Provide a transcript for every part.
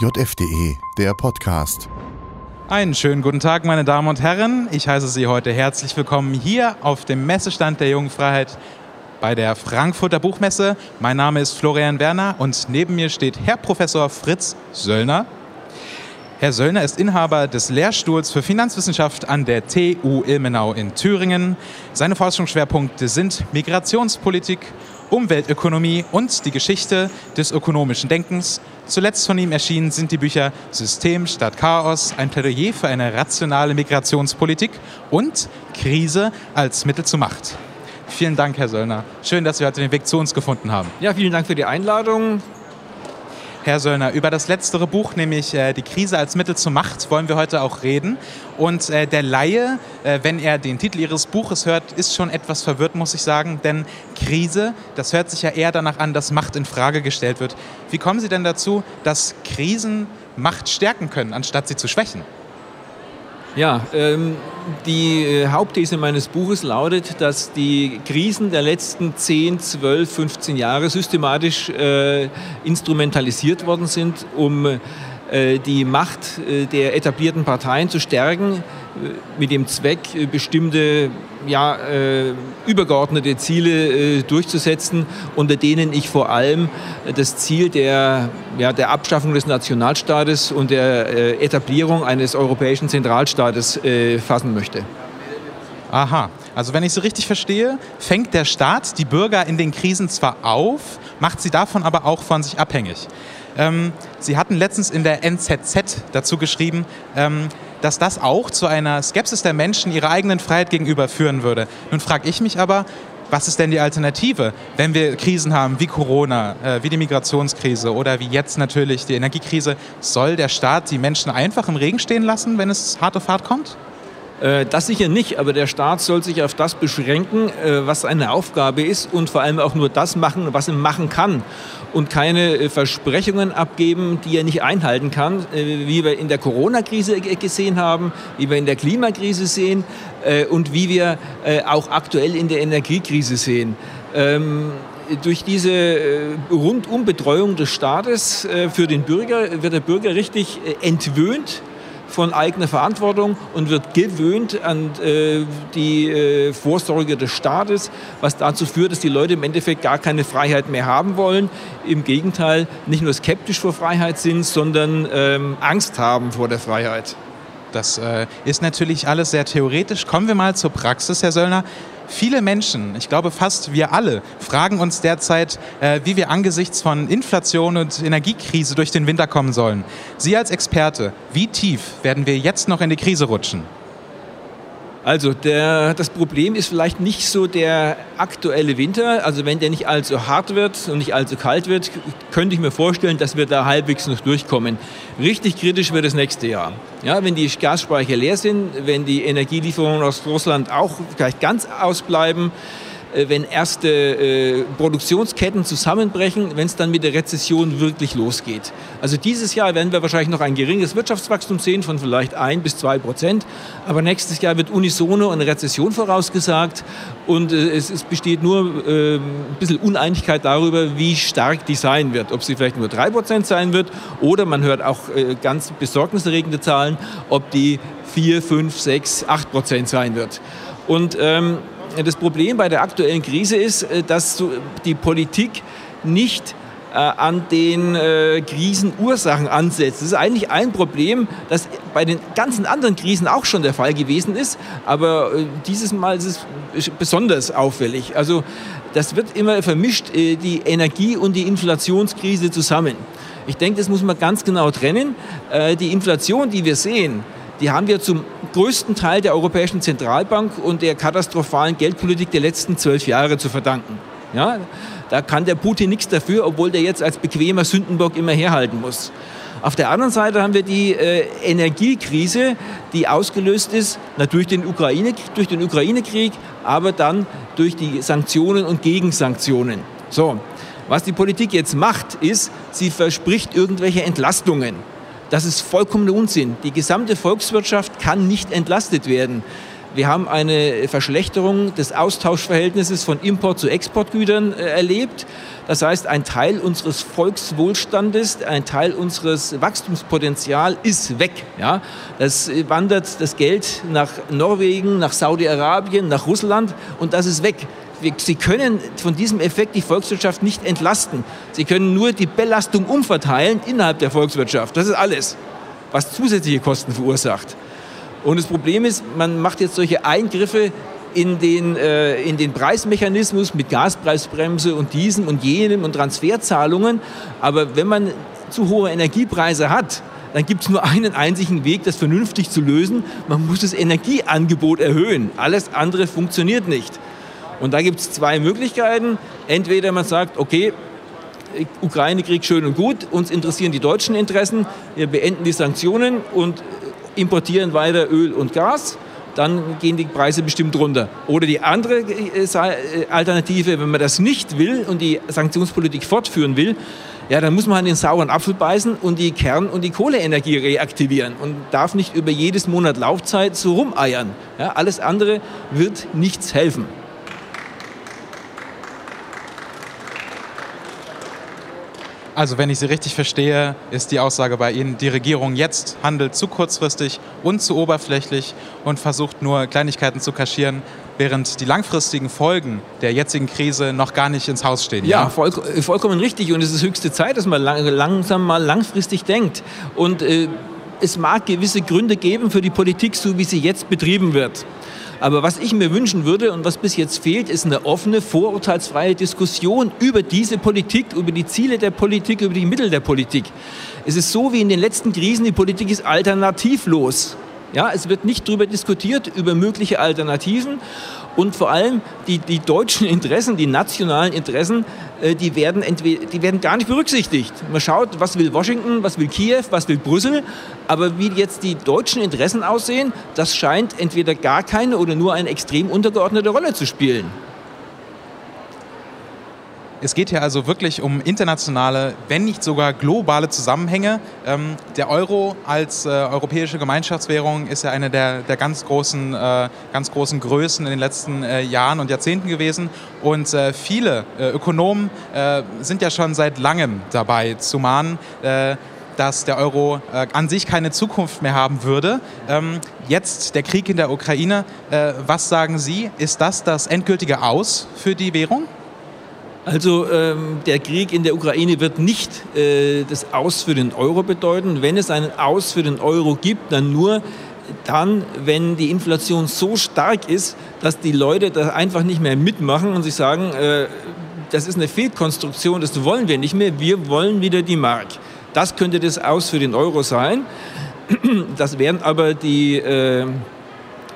JFDE, der Podcast. Einen schönen guten Tag, meine Damen und Herren. Ich heiße Sie heute herzlich willkommen hier auf dem Messestand der Jungen Freiheit bei der Frankfurter Buchmesse. Mein Name ist Florian Werner und neben mir steht Herr Professor Fritz Söllner. Herr Söllner ist Inhaber des Lehrstuhls für Finanzwissenschaft an der TU Ilmenau in Thüringen. Seine Forschungsschwerpunkte sind Migrationspolitik, Umweltökonomie und die Geschichte des ökonomischen Denkens. Zuletzt von ihm erschienen sind die Bücher System statt Chaos, ein Plädoyer für eine rationale Migrationspolitik und Krise als Mittel zur Macht. Vielen Dank, Herr Söllner. Schön, dass Sie heute den Weg zu uns gefunden haben. Ja, vielen Dank für die Einladung. Herr Söllner, über das letztere Buch, nämlich äh, Die Krise als Mittel zur Macht, wollen wir heute auch reden. Und äh, der Laie, äh, wenn er den Titel Ihres Buches hört, ist schon etwas verwirrt, muss ich sagen. Denn Krise, das hört sich ja eher danach an, dass Macht in Frage gestellt wird. Wie kommen Sie denn dazu, dass Krisen Macht stärken können, anstatt sie zu schwächen? Ja, ähm, die äh, Hauptthese meines Buches lautet, dass die Krisen der letzten 10, 12, 15 Jahre systematisch äh, instrumentalisiert worden sind, um äh, die Macht äh, der etablierten Parteien zu stärken, mit dem Zweck, bestimmte ja, übergeordnete Ziele durchzusetzen, unter denen ich vor allem das Ziel der, ja, der Abschaffung des Nationalstaates und der Etablierung eines europäischen Zentralstaates fassen möchte. Aha, also wenn ich so richtig verstehe, fängt der Staat die Bürger in den Krisen zwar auf, macht sie davon aber auch von sich abhängig. Ähm, Sie hatten letztens in der NZZ dazu geschrieben, ähm, dass das auch zu einer Skepsis der Menschen ihrer eigenen Freiheit gegenüber führen würde. Nun frage ich mich aber, was ist denn die Alternative, wenn wir Krisen haben wie Corona, äh, wie die Migrationskrise oder wie jetzt natürlich die Energiekrise? Soll der Staat die Menschen einfach im Regen stehen lassen, wenn es hart auf hart kommt? Äh, das sicher nicht, aber der Staat soll sich auf das beschränken, äh, was seine Aufgabe ist und vor allem auch nur das machen, was er machen kann und keine äh, Versprechungen abgeben, die er nicht einhalten kann, wie wir in der Corona-Krise gesehen haben, wie wir in der Klimakrise sehen und wie wir auch aktuell in der Energiekrise sehen. Ähm, durch diese Rundumbetreuung des Staates für den Bürger wird der Bürger richtig entwöhnt von eigener Verantwortung und wird gewöhnt an äh, die äh, Vorsorge des Staates, was dazu führt, dass die Leute im Endeffekt gar keine Freiheit mehr haben wollen. Im Gegenteil, nicht nur skeptisch vor Freiheit sind, sondern ähm, Angst haben vor der Freiheit. Das äh, ist natürlich alles sehr theoretisch. Kommen wir mal zur Praxis, Herr Söllner. Viele Menschen, ich glaube fast wir alle, fragen uns derzeit, äh, wie wir angesichts von Inflation und Energiekrise durch den Winter kommen sollen. Sie als Experte, wie tief werden wir jetzt noch in die Krise rutschen? Also der, das Problem ist vielleicht nicht so der aktuelle Winter. Also wenn der nicht allzu hart wird und nicht allzu kalt wird, könnte ich mir vorstellen, dass wir da halbwegs noch durchkommen. Richtig kritisch wird das nächste Jahr. Ja, wenn die Gasspeicher leer sind, wenn die Energielieferungen aus Russland auch vielleicht ganz ausbleiben, wenn erste äh, Produktionsketten zusammenbrechen, wenn es dann mit der Rezession wirklich losgeht. Also dieses Jahr werden wir wahrscheinlich noch ein geringes Wirtschaftswachstum sehen von vielleicht ein bis zwei Prozent, aber nächstes Jahr wird unisono eine Rezession vorausgesagt und äh, es, es, besteht nur äh, ein bisschen Uneinigkeit darüber, wie stark die sein wird. Ob sie vielleicht nur drei Prozent sein wird oder man hört auch äh, ganz besorgniserregende Zahlen, ob die vier, fünf, sechs, acht Prozent sein wird. Und ähm, das Problem bei der aktuellen Krise ist, äh, dass die Politik nicht äh, an den äh, Krisenursachen ansetzt. Das ist eigentlich ein Problem, das bei den ganzen anderen Krisen auch schon der Fall gewesen ist, aber dieses Mal ist es besonders auffällig. Also das wird immer vermischt, die Energie- und die Inflationskrise zusammen. Ich denke, das muss man ganz genau trennen. Die Inflation, die wir sehen, die haben wir zum größten Teil der Europäischen Zentralbank und der katastrophalen Geldpolitik der letzten zwölf Jahre zu verdanken. Ja, da kann der Putin nichts dafür, obwohl der jetzt als bequemer Sündenbock immer herhalten muss. Auf der anderen Seite haben wir die äh, Energiekrise, die ausgelöst ist natürlich den Ukraine, durch den Ukraine-Krieg, aber dann durch die Sanktionen und Gegensanktionen. So, was die Politik jetzt macht, ist, sie verspricht irgendwelche Entlastungen. Das ist vollkommener Unsinn. Die gesamte Volkswirtschaft kann nicht entlastet werden. Wir haben eine Verschlechterung des Austauschverhältnisses von Import zu Exportgütern äh, erlebt. Das heißt, ein Teil unseres Volkswohlstandes, ein Teil unseres Wachstumspotenzials ist weg. Ja? Das wandert das Geld nach Norwegen, nach Saudi-Arabien, nach Russland und das ist weg. Sie können von diesem Effekt die Volkswirtschaft nicht entlasten. Sie können nur die Belastung umverteilen innerhalb der Volkswirtschaft. Das ist alles, was zusätzliche Kosten verursacht. Und das Problem ist, man macht jetzt solche Eingriffe in den, äh, in den Preismechanismus mit Gaspreisbremse und diesem und jenem und Transferzahlungen. Aber wenn man zu hohe Energiepreise hat, dann gibt es nur einen einzigen Weg, das vernünftig zu lösen. Man muss das Energieangebot erhöhen. Alles andere funktioniert nicht. Und da gibt es zwei Möglichkeiten. Entweder man sagt, okay, Ukraine-Krieg schön und gut, uns interessieren die deutschen Interessen, wir beenden die Sanktionen und importieren weiter Öl und Gas, dann gehen die Preise bestimmt runter. Oder die andere äh, äh, Alternative, wenn man das nicht will und die Sanktionspolitik fortführen will, ja, dann muss man den sauren Apfel beißen und die Kern- und die Kohleenergie reaktivieren und darf nicht über jedes Monat Laufzeit so rumeiern. Ja, alles andere wird nichts helfen. Also wenn ich Sie richtig verstehe, ist die Aussage bei Ihnen, die Regierung jetzt handelt zu kurzfristig und zu oberflächlich und versucht nur Kleinigkeiten zu kaschieren, während die langfristigen Folgen der jetzigen Krise noch gar nicht ins Haus stehen. Ja, ja? Voll, vollkommen richtig. Und es ist höchste Zeit, dass man lang, langsam mal langfristig denkt. Und äh, es mag gewisse Gründe geben für die Politik, so wie sie jetzt betrieben wird. Aber was ich mir wünschen würde und was bis jetzt fehlt, ist eine offene, vorurteilsfreie Diskussion über diese Politik, über die Ziele der Politik, über die Mittel der Politik. Es ist so wie in den letzten Krisen, die Politik ist alternativlos. Ja, es wird nicht darüber diskutiert, über mögliche Alternativen. Und vor allem die, die deutschen Interessen, die nationalen Interessen, die, werden die werden gar nicht berücksichtigt. Man schaut, was will Washington, was will Kiew, was will Brüssel. Aber wie jetzt die deutschen Interessen aussehen, das scheint entweder gar keine oder nur eine extrem untergeordnete Rolle zu spielen. Es geht hier also wirklich um internationale, wenn nicht sogar globale Zusammenhänge. Ähm, der Euro als äh, europäische Gemeinschaftswährung ist ja eine der, der ganz, großen, äh, ganz großen Größen in den letzten äh, Jahren und Jahrzehnten gewesen. Und äh, viele äh, Ökonomen äh, sind ja schon seit langem dabei zu mahnen, dass der Euro an sich keine Zukunft mehr haben würde. Ähm, jetzt der Krieg in der Ukraine. was sagen Sie? Ist das das endgültige Aus für die Währung? Also ähm, der Krieg in der Ukraine wird nicht äh, das Aus für den Euro bedeuten. Wenn es einen Aus für den Euro gibt, dann nur dann, wenn die Inflation so stark ist, dass die Leute da einfach nicht mehr mitmachen und sich sagen, äh, das ist eine Fehlkonstruktion, das wollen wir nicht mehr, wir wollen wieder die Mark. Das könnte das Aus für den Euro sein. Das wären aber die... Äh,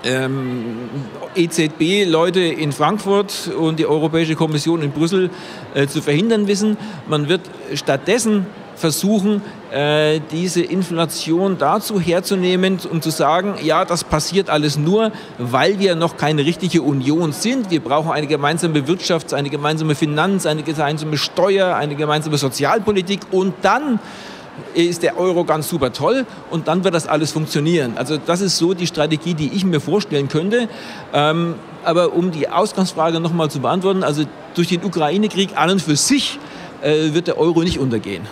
ähm, EZB-Leute in Frankfurt und die Europäische Kommission in Brüssel äh, zu verhindern wissen. Man wird stattdessen versuchen, äh, diese Inflation dazu herzunehmen und zu sagen, ja, das passiert alles nur, weil wir noch keine richtige Union sind. Wir brauchen eine gemeinsame Wirtschafts-, eine gemeinsame Finanz-, eine gemeinsame Steuer, eine gemeinsame Sozialpolitik und dann ist der Euro ganz super toll und dann wird das alles funktionieren. Also das ist so die Strategie, die ich mir vorstellen könnte. Ähm, aber um die Ausgangsfrage nochmal zu beantworten, also durch den Ukraine-Krieg an und für sich äh, wird der Euro nicht untergehen.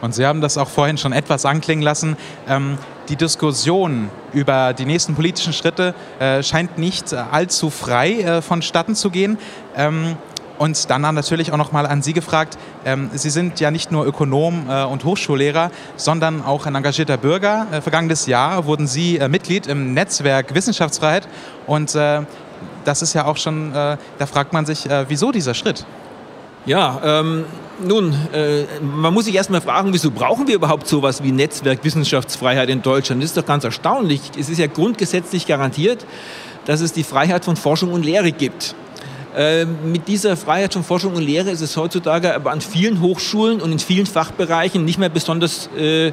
Und Sie haben das auch vorhin schon etwas anklingen lassen. Ähm, die Diskussion über die nächsten politischen Schritte äh, scheint nicht allzu frei äh, vonstatten zu gehen. Ähm, und dann natürlich auch noch mal an Sie gefragt. Ähm, Sie sind ja nicht nur Ökonom äh, und Hochschullehrer, sondern auch ein engagierter Bürger. Äh, vergangenes Jahr wurden Sie äh, Mitglied im Netzwerk Wissenschaftsfreiheit. Und äh, das ist ja auch schon, äh, da fragt man sich, äh, wieso dieser Schritt? Ja, ähm, nun, man muss sich erstmal fragen, wieso brauchen wir überhaupt sowas wie Netzwerk Wissenschaftsfreiheit in Deutschland? Das ist doch ganz erstaunlich. Es ist ja grundgesetzlich garantiert, dass es die Freiheit von Forschung und Lehre gibt. Ähm, mit dieser Freiheit von Forschung und Lehre ist es heutzutage aber an vielen Hochschulen und in vielen Fachbereichen nicht mehr besonders äh, äh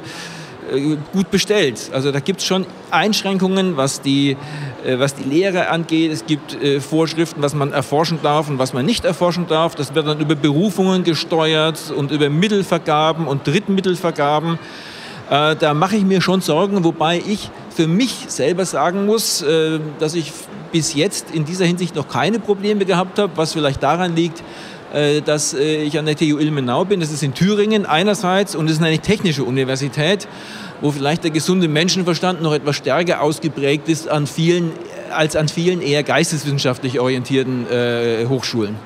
gut bestellt. Also da gibt es schon Einschränkungen, was die, äh, was die Lehre angeht. Es gibt Vorschriften, was man erforschen darf und was man nicht erforschen darf. Das wird dann über Berufungen gesteuert und über Mittelvergaben und Drittmittelvergaben. Äh, da mache ich mir schon Sorgen, wobei ich für mich selber sagen muss, äh, dass ich bis jetzt in dieser Hinsicht noch keine Probleme gehabt habe, was vielleicht daran liegt, äh, dass äh, ich an der TU Ilmenau bin. Das ist in Thüringen einerseits und es ist eine technische Universität, wo vielleicht der gesunde Menschenverstand noch etwas stärker ausgeprägt ist an vielen, als an vielen eher geisteswissenschaftlich orientierten äh, Hochschulen.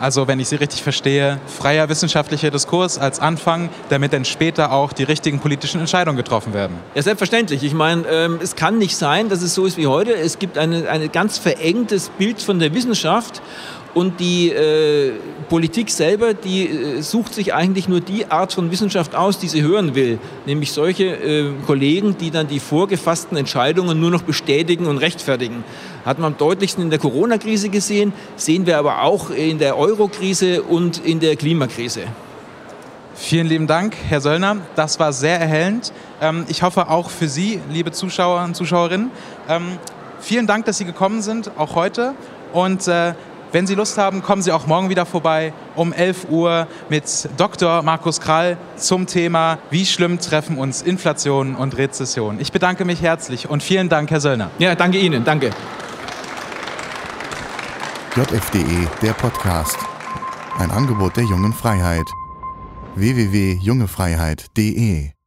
Also, wenn ich Sie richtig verstehe, freier wissenschaftlicher Diskurs als Anfang, damit dann später auch die richtigen politischen Entscheidungen getroffen werden. Ja, selbstverständlich. Ich meine, ähm, es kann nicht sein, dass es so ist wie heute. Es gibt ein ganz verengtes Bild von der Wissenschaft und die äh, Politik selber, die äh, sucht sich eigentlich nur die Art von Wissenschaft aus, die sie hören will. Nämlich solche äh, Kollegen, die dann die vorgefassten Entscheidungen nur noch bestätigen und rechtfertigen. Hat man am deutlichsten in der Corona-Krise gesehen, sehen wir aber auch in der Euro-Krise und in der Klimakrise. Vielen lieben Dank, Herr Söllner. Das war sehr erhellend. Ähm, ich hoffe auch für Sie, liebe Zuschauer und Zuschauerinnen. Ähm, vielen Dank, dass Sie gekommen sind, auch heute. Und äh, wenn Sie Lust haben, kommen Sie auch morgen wieder vorbei um 11 Uhr mit Dr. Markus Krall zum Thema Wie schlimm treffen uns Inflation und Rezession. Ich bedanke mich herzlich und vielen Dank, Herr Söllner. Ja, danke Ihnen. Danke. JFDE, der Podcast. Ein Angebot der jungen Freiheit. www.jungefreiheit.de